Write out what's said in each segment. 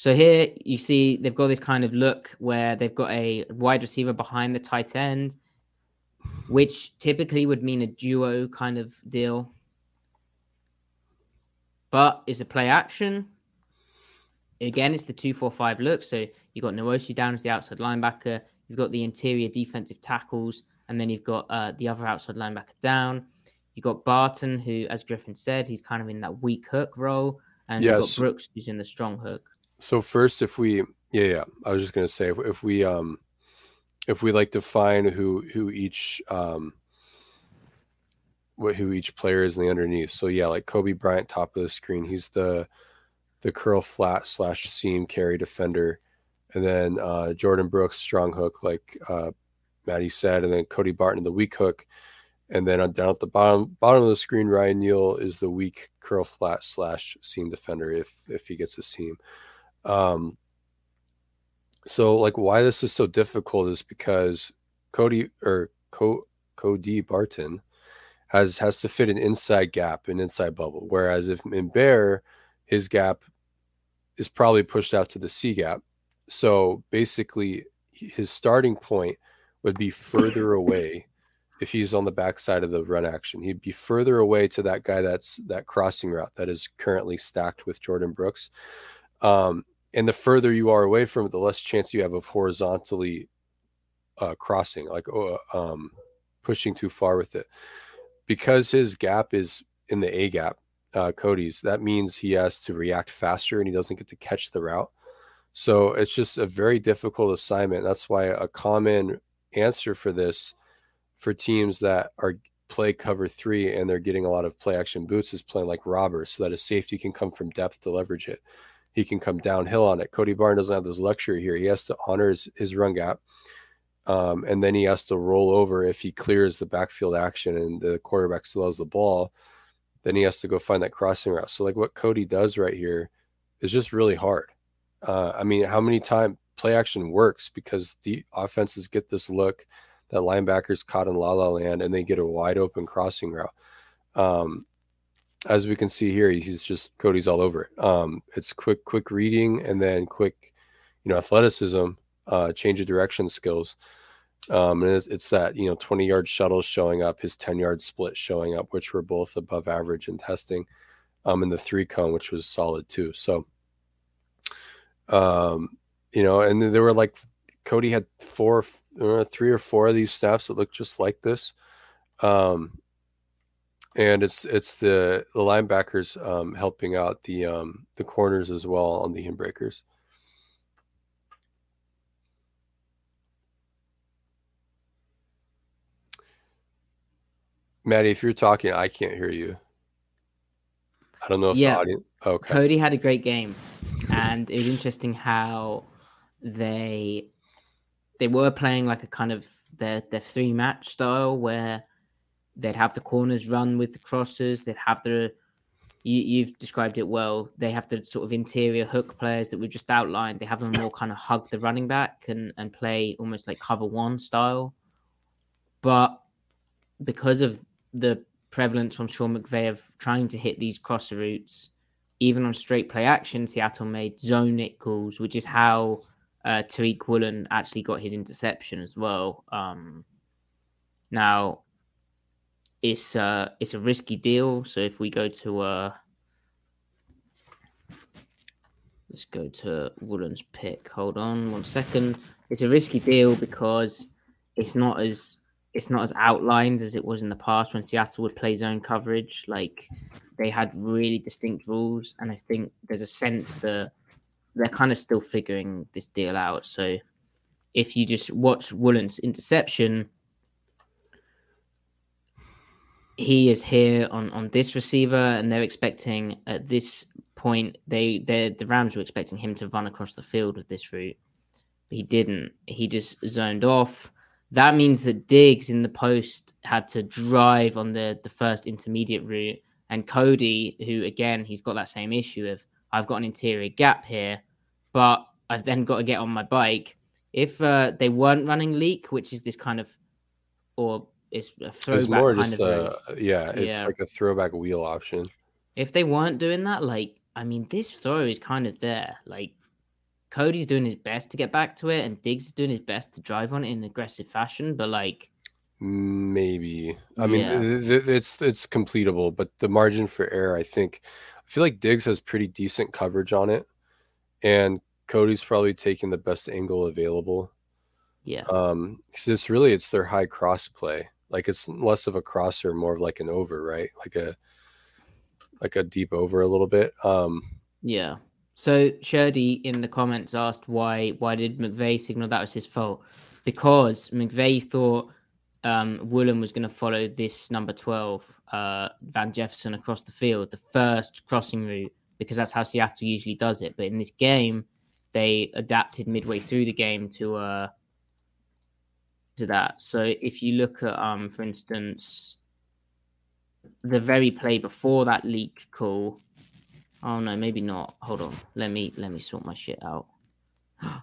So here you see they've got this kind of look where they've got a wide receiver behind the tight end, which typically would mean a duo kind of deal. But it's a play action. Again, it's the two four five look. So you've got Nwosu down as the outside linebacker. You've got the interior defensive tackles, and then you've got uh, the other outside linebacker down. You've got Barton, who, as Griffin said, he's kind of in that weak hook role, and yes. you've got Brooks, who's in the strong hook. So first, if we, yeah, yeah, I was just gonna say, if, if we, um, if we like define who who each um what who each player is in the underneath. So yeah, like Coby Bryant, top of the screen, he's the the curl flat slash seam carry defender, and then uh, Jordyn Brooks strong hook, like uh, Matty said, and then Cody Barton the weak hook, and then down at the bottom bottom of the screen, Ryan Neal is the weak curl flat slash seam defender if if he gets a seam. Um, so like why this is so difficult is because Cody or Co- Cody Barton has has to fit an inside gap, an inside bubble. Whereas if in Bear, his gap is probably pushed out to the C gap. So basically, his starting point would be further away if he's on the backside of the run action. He'd be further away to that guy that's that crossing route that is currently stacked with Jordyn Brooks. Um, and the further you are away from it, the less chance you have of horizontally uh, crossing, like um, pushing too far with it because his gap is in the A gap, uh, Cody's, that means he has to react faster and he doesn't get to catch the route. So it's just a very difficult assignment. That's why a common answer for this for teams that are play cover three and they're getting a lot of play action boots is playing like robbers so that a safety can come from depth to leverage it. He can come downhill on it. Cody Barton doesn't have this luxury here. He has to honor his, his run gap um, and then he has to roll over if he clears the backfield action and the quarterback still has the ball. Then he has to go find that crossing route. So, like what Cody does right here is just really hard. Uh, I mean, how many times play action works because the offenses get this look that linebackers caught in la la land and they get a wide open crossing route. Um, as we can see here, he's just Cody's all over it. Um, it's quick, quick reading and then quick, you know, athleticism uh, change of direction skills. Um, and it's, it's, that, you know, 20 yard shuttles showing up, his 10 yard split showing up, which were both above average in testing, um, and the three cone, which was solid too. So, um, you know, and there were like Cody had four, uh, three or four of these snaps that looked just like this. Um, and it's it's the the linebackers um, helping out the um, the corners as well on the inbreakers. Matty, if you're talking, I can't hear you. I don't know if yeah. the audience. Okay. Cody had a great game, and it was interesting how they they were playing like a kind of their their three match style where they'd have the corners run with the crosses. They'd have the you, you've described it well. They have the sort of interior hook players that we've just outlined. They have them more kind of hug the running back and and play almost like cover one style. But because of the prevalence from Sean McVay of trying to hit these crosser routes, even on straight play action, Seattle made zone nickels, which is how uh, Tariq Woolen actually got his interception as well. Um, now, it's uh, it's a risky deal. So if we go to uh, let's go to Woolen's pick. Hold on one second. It's a risky deal because it's not as it's not as outlined as it was in the past when Seattle would play zone coverage. Like they had really distinct rules, and I think there's a sense that they're kind of still figuring this deal out. So if you just watch Woolen's interception, he is here on on this receiver, and they're expecting at this point they they the Rams were expecting him to run across the field with this route. He didn't. He just zoned off that means that Diggs in the post had to drive on the the first intermediate route, and Cody, who again he's got that same issue of I've got an interior gap here, but I've then got to get on my bike. If uh, they weren't running leak, which is this kind of, or it's a throwback it's more kind just, of, uh, yeah, it's yeah. like a throwback wheel option. If they weren't doing that, like I mean, this throw is kind of there. Like Cody's doing his best to get back to it, and Diggs is doing his best to drive on it in aggressive fashion. But like, maybe I mean Yeah. th- th- it's it's completable, but the margin for error, I think, I feel like Diggs has pretty decent coverage on it, and Cody's probably taking the best angle available. yeah, Um, because it's really it's their high cross play. Like it's less of a crosser, more of like an over, right? Like a like a deep over a little bit. Um, yeah. So Shirdy in the comments asked why why did McVay signal that was his fault? Because McVay thought um, Woolen was going to follow this number twelve uh, Van Jefferson across the field, the first crossing route, because that's how Seattle usually does it. But in this game, they adapted midway through the game to uh, to that. So if you look at, um, for instance, the very play before that leak call. Oh no, maybe not. Hold on. Let me let me sort my shit out.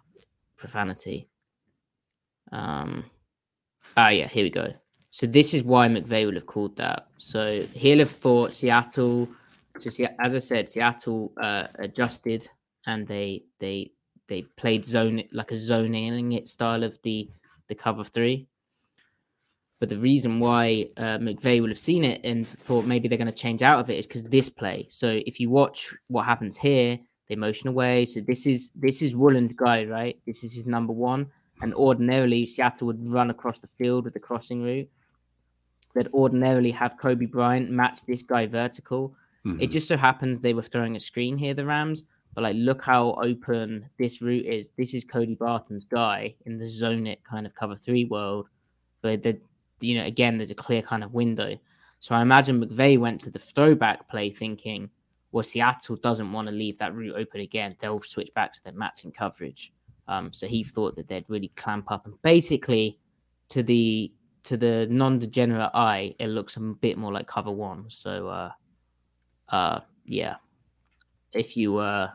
Profanity. Um. Ah, yeah. Here we go. So this is why McVay would have called that. So he'll have thought Seattle. So see, as I said, Seattle uh, adjusted and they they they played zone like a zoning it style of the the cover three. But the reason why uh, McVay will have seen it and thought maybe they're going to change out of it is because this play. So if you watch what happens here, they motion away. So this is this is Woolen's guy, right? This is his number one. And ordinarily, Seattle would run across the field with the crossing route. They'd ordinarily have Coby Bryant match this guy vertical. It mhm. just so happens they were throwing a screen here, the Rams. But like, look how open this route is. This is Cody Barton's guy in the zone it kind of cover three world. But the, you know, again, there's a clear kind of window. So I imagine McVay went to the throwback play thinking, well, Seattle doesn't want to leave that route open again. They'll switch back to their matching coverage. Um, so he thought that they'd really clamp up and basically to the to the non-degenerate eye, it looks a bit more like cover one. So uh uh yeah. If you uh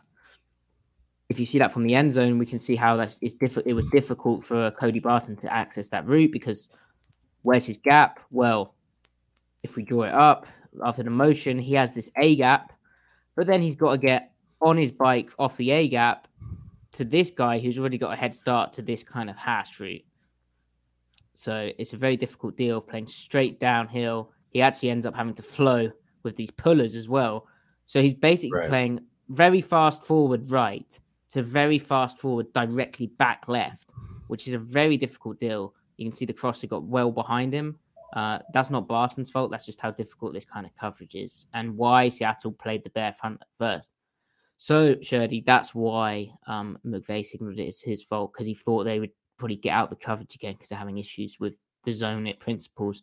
if you see that from the end zone, we can see how that's it's difficult. It was difficult for Cody Barton to access that route because where's his gap? Well, if we draw it up after the motion, he has this A gap, but then he's got to get on his bike off the A gap to this guy who's already got a head start to this kind of hash route. So it's a very difficult deal of playing straight downhill. He actually ends up having to flow with these pullers as well. So he's basically Right. playing very fast forward right to very fast forward directly back left, which is a very difficult deal. You can see the crosser got well behind him. Uh, that's not Barton's fault. That's just how difficult this kind of coverage is and why Seattle played the bear front at first. So, Shirley, that's why um, McVay signaled it as his fault because he thought they would probably get out the coverage again because they're having issues with the zone it principles.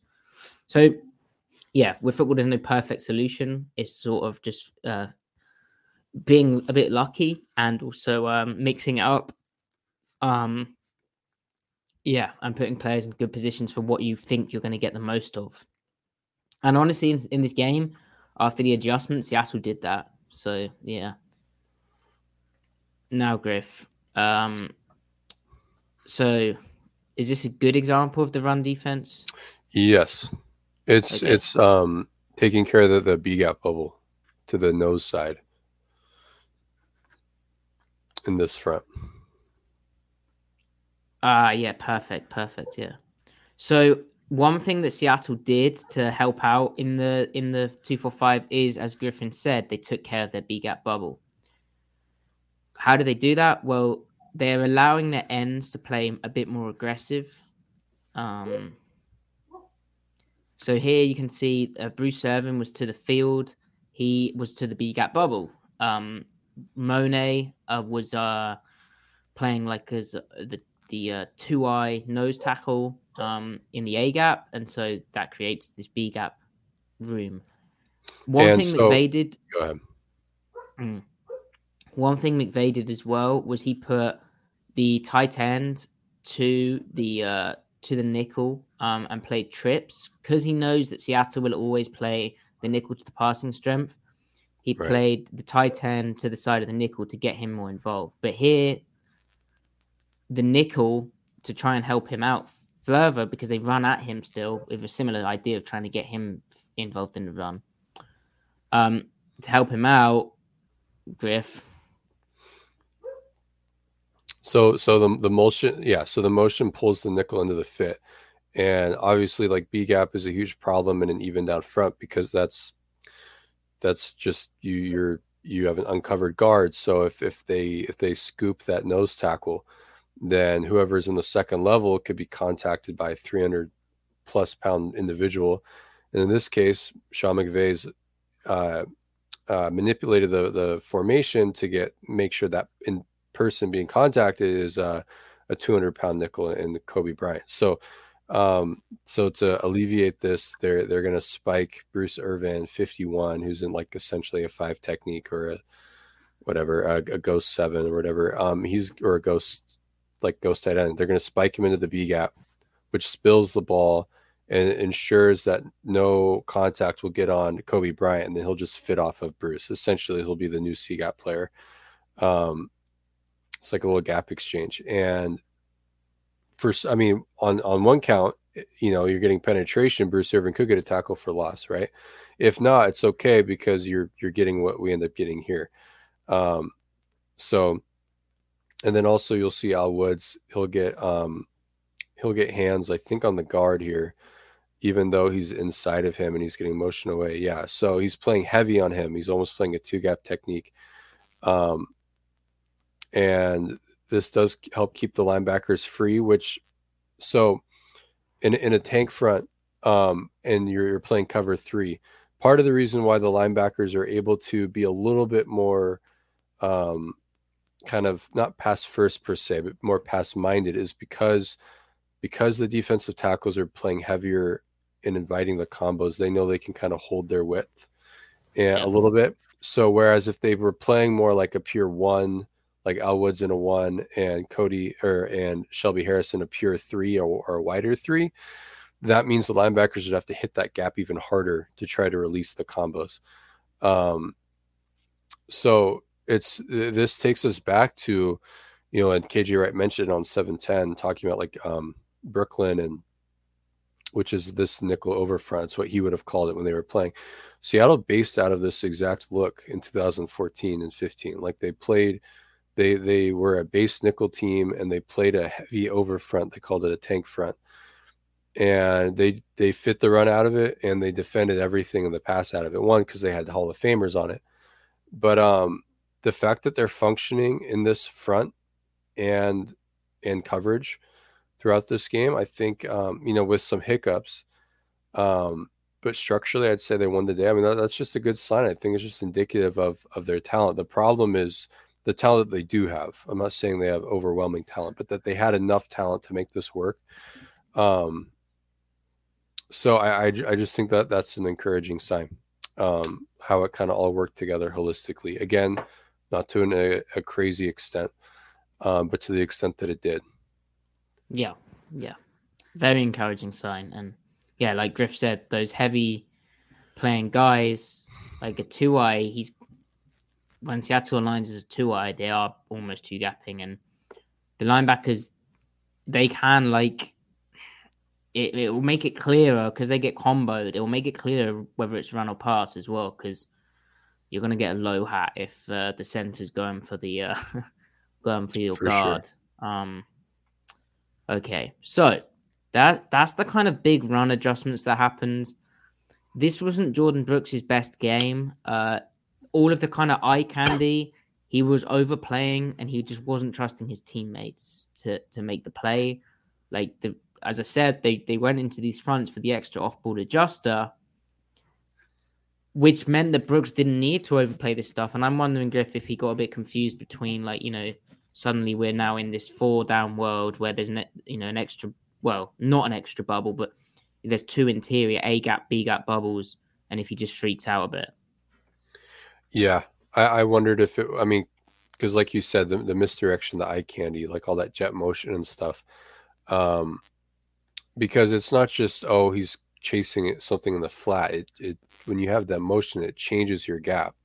So, yeah, with football, there's no perfect solution. It's sort of just uh, being a bit lucky and also um, mixing it up. Um, yeah, and putting players in good positions for what you think you're going to get the most of. And honestly, in, in this game, after the adjustment, Seattle did that. So yeah. Now, Griff. Um, so, is this a good example of the run defense? Yes, it's Okay. it's um taking care of the, the B gap bubble to the nose side in this front. Ah, yeah, perfect, perfect, yeah. So one thing that Seattle did to help out in the in the two four five is, as Griffin said, they took care of their B gap bubble. How do they do that? Well, they're allowing their ends to play a bit more aggressive. Um, so here you can see uh, Bruce Irvin was to the field. He was to the B gap bubble. Um, Mone uh, was uh, playing like as uh, the the uh, two eye nose tackle um, in the A gap, and so that creates this B gap room. One And thing so- McVay did Go ahead. Mm. One thing McVay did as well was he put the tight end to the uh, to the nickel um, and played trips because he knows that Seattle will always play the nickel to the passing strength. He Right. played the tight end to the side of the nickel to get him more involved. But here, the nickel to try and help him out further because they run at him still with a similar idea of trying to get him involved in the run. Um, to help him out, Griff. So so the the motion, yeah. So the motion pulls the nickel into the fit, and obviously, like B gap is a huge problem in an even down front because that's that's just you you're you have an uncovered guard. So if if they if they scoop that nose tackle, then whoever's in the second level could be contacted by a 300 plus pound individual. And in this case, Sean McVay's uh, uh, manipulated the the formation to get make sure that in person being contacted is uh, a 200 pound nickel in Coby Bryant. So um, so to alleviate this, they're they're going to spike Bruce Irvin 51, who's in like essentially a five technique or a whatever a, a ghost seven or whatever. Um, he's or a ghost like ghost tight end. They're going to spike him into the B gap, which spills the ball and ensures that no contact will get on Coby Bryant, and then he'll just fit off of Bruce. Essentially, he'll be the new C gap player. Um, it's like a little gap exchange, and for I mean, on on one count, eh, you know, you're getting penetration. Bruce Irvin could get a tackle for loss, right? If not, it's okay because you're you're getting what we end up getting here. Um, so, and then also you'll see Al Woods. He'll get um, he'll get hands, I think, on the guard here, even though he's inside of him and he's getting motion away. Yeah, so he's playing heavy on him. He's almost playing a two gap technique. Um, and this does help keep the linebackers free, which so in in a tank front, um, and you're, you're playing cover three. Part of the reason why the linebackers are able to be a little bit more um, kind of not pass first per se, but more pass minded is because because the defensive tackles are playing heavier in inviting the combos, they know they can kind of hold their width and yeah. a little bit. So whereas if they were playing more like a pure one like Al Woods in a one and Cody or and Shelby Harris in a pure three or, or a wider three, that means the linebackers would have to hit that gap even harder to try to release the combos. Um, so it's this takes us back to, you know, and KJ Wright mentioned on 710 talking about like um, Brooklyn and which is this nickel over front. It's what he would have called it when they were playing. Seattle based out of this exact look in 2014 and 15. Like they played they they were a base nickel team and they played a heavy over front. They called it a tank front, and they they fit the run out of it and they defended everything in the pass out of it. One because they had the Hall of Famers on it, but um, the fact that they're functioning in this front and and coverage throughout this game, I think um, you know with some hiccups. Um, but structurally, I'd say they won the day. I mean, that, that's just a good sign. I think it's just indicative of of their talent. The problem is the talent they do have. I'm not saying they have overwhelming talent, but that they had enough talent to make this work. Um, so I, I, I just think that that's an encouraging sign. Um, how it kind of all worked together holistically. Again, not to an, a, a, crazy extent, um, but to the extent that it did. Yeah, yeah, very encouraging sign. And yeah, like Griff said, those heavy playing guys, like a two eye, he's when Seattle aligns as a two eye, they are almost two gapping, and the linebackers they can like it. It will make it clearer because they get comboed. It will make it clearer whether it's run or pass as well because you're going to get a low hat if uh, the center's going for the uh, going for your for guard. Sure. Um, okay, so that that's the kind of big run adjustments that happened. This wasn't Jordyn Brooks' best game. Uh, all of the kind of eye candy. He was overplaying and he just wasn't trusting his teammates to to make the play. Like the as I said, they they went into these fronts for the extra off-ball adjuster, which meant that Brooks didn't need to overplay this stuff. And I'm wondering, Griff, if he got a bit confused between like you know suddenly we're now in this four down world where there's an you know an extra well not an extra bubble but there's two interior A gap B gap bubbles, and if he just freaks out a bit. Yeah, I, I wondered if it. I mean, because like you said, the, the misdirection, the eye candy, like all that jet motion and stuff. Um, because it's not just oh he's chasing something in the flat. It, it when you have that motion, it changes your gap.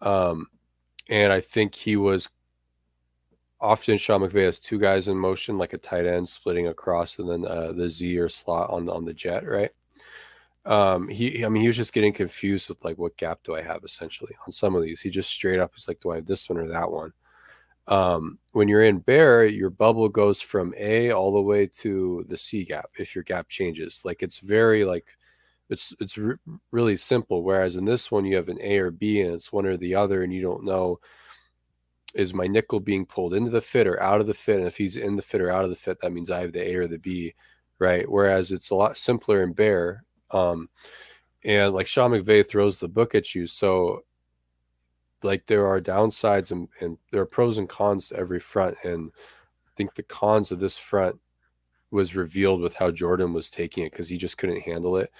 Um, and I think he was often Sean McVay has two guys in motion, like a tight end splitting across, and then uh, the Z or slot on on the jet, right? Um he i mean he was just getting confused with like what gap do i have essentially on some of these he just straight up is like do i have this one or that one Um, when you're in bear, your bubble goes from A all the way to the C gap if your gap changes. Like it's very like it's it's re- really simple. Whereas in this one, you have an A or B, and it's one or the other, and you don't know is my nickel being pulled into the fit or out of the fit. And if he's in the fit or out of the fit, that means I have the A or the B, right? Whereas it's a lot simpler in bear. Um, and like Sean McVay throws the book at you, so like there are downsides and, and there are pros and cons to every front. And I think the cons of this front was revealed with how Jordyn was taking it because he just couldn't handle it.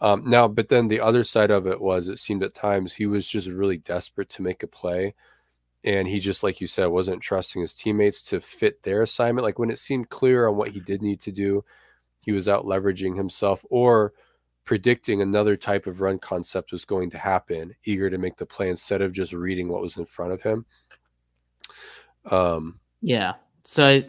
Um, now, but then the other side of it was it seemed at times he was just really desperate to make a play. And he just, like you said, wasn't trusting his teammates to fit their assignment. Like when it seemed clear on what he did need to do, he was out leveraging himself or predicting another type of run concept was going to happen, eager to make the play instead of just reading what was in front of him. Um, yeah. So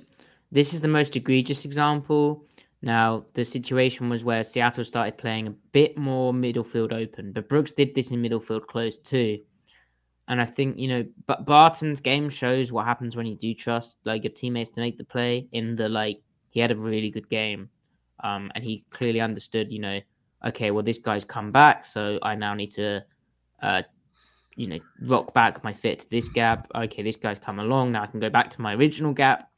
this is the most egregious example. Now, the situation was where Seattle started playing a bit more middle field open, but Brooks did this in middle field close too. And I think, you know, but Barton's game shows what happens when you do trust like your teammates to make the play in the like he had a really good game. Um, and he clearly understood, you know, okay, well, this guy's come back, so I now need to, uh, you know, rock back my fit to this gap. Okay, this guy's come along. Now I can go back to my original gap.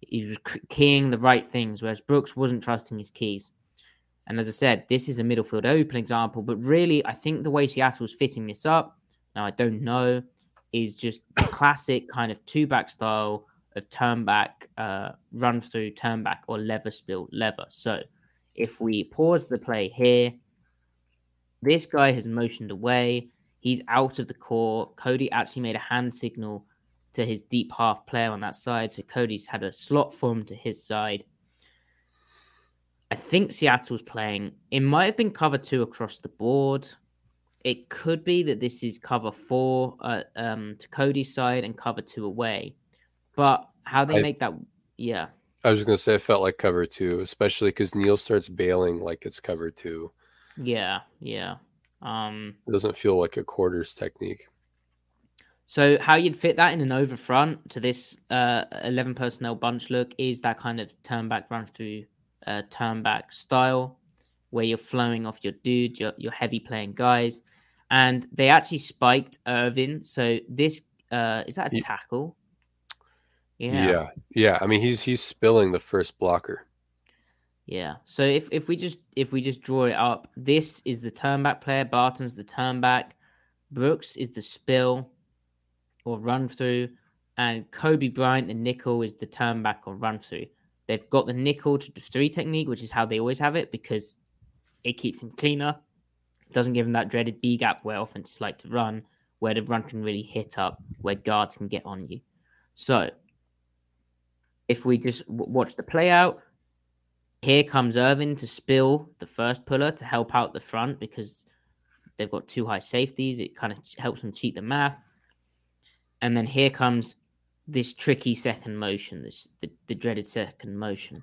He was keying the right things, whereas Brooks wasn't trusting his keys. And as I said, this is a middle field open example, but really, I think the way Seattle's fitting this up, now I don't know, is just classic kind of two back style of turn back, uh, run through, turn back, or lever spill, lever. So if we pause the play here, this guy has motioned away. He's out of the court. Cody actually made a hand signal to his deep half player on that side. So Cody's had a slot form to his side. I think Seattle's playing. It might have been cover two across the board. It could be that this is cover four uh, um, to Cody's side and cover two away. But how they I, make that, yeah. I was going to say I felt like cover two, especially because Neal starts bailing like it's cover two. Yeah, yeah. Um, it doesn't feel like a quarters technique. So how you'd fit that in an over front to this uh, eleven personnel bunch look is that kind of turn back run through uh, turn back style where you're flowing off your dudes, your your heavy playing guys, and they actually spiked Irvin. So this uh, is that a tackle? Yeah. Yeah. Yeah. I mean, he's he's spilling the first blocker. Yeah. So if, if we just if we just draw it up, this is the turnback player. Barton's the turnback. Brooks is the spill or run through, and Coby Bryant, the nickel, is the turnback or run through. They've got the nickel to the three technique, which is how they always have it because it keeps him cleaner. It doesn't give him that dreaded B gap where offenses like to run, where the run can really hit up, where guards can get on you. So if we just watch the play out, here comes Irvin to spill the first puller to help out the front because they've got two high safeties. It kind of helps them cheat the math. And then here comes this tricky second motion, this the, the dreaded second motion.